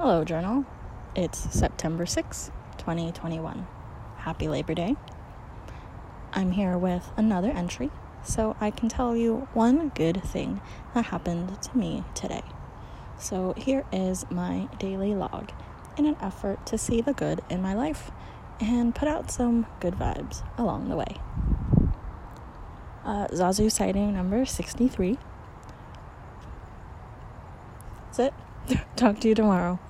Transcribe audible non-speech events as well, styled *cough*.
Hello, Journal. It's September 6, 2021. Happy Labor Day. I'm here with another entry so I can tell you one good thing that happened to me today. So here is my daily log in an effort to see the good in my life and put out some good vibes along the way. Uh, Zazu sighting number 63. That's it. *laughs* Talk to you tomorrow.